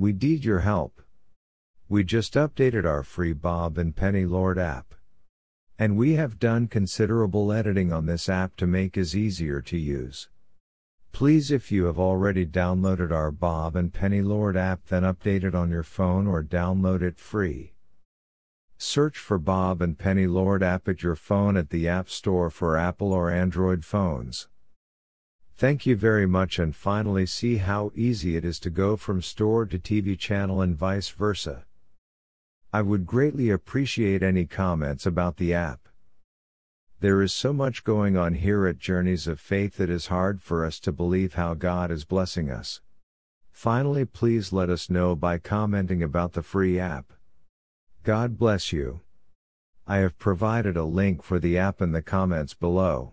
We need your help. We just updated our free Bob and Penny Lord app. And we have done considerable editing on this app to make it easier to use. Please if you have already downloaded our Bob and Penny Lord app then update it on your phone or download it free. Search for Bob and Penny Lord app at your phone at the App Store for Apple or Android phones. Thank you very much and finally see how easy it is to go from store to TV channel and vice versa. I would greatly appreciate any comments about the app. There is so much going on here at Journeys of Faith that is hard for us to believe how God is blessing us. Finally, please let us know by commenting about the free app. God bless you. I have provided a link for the app in the comments below.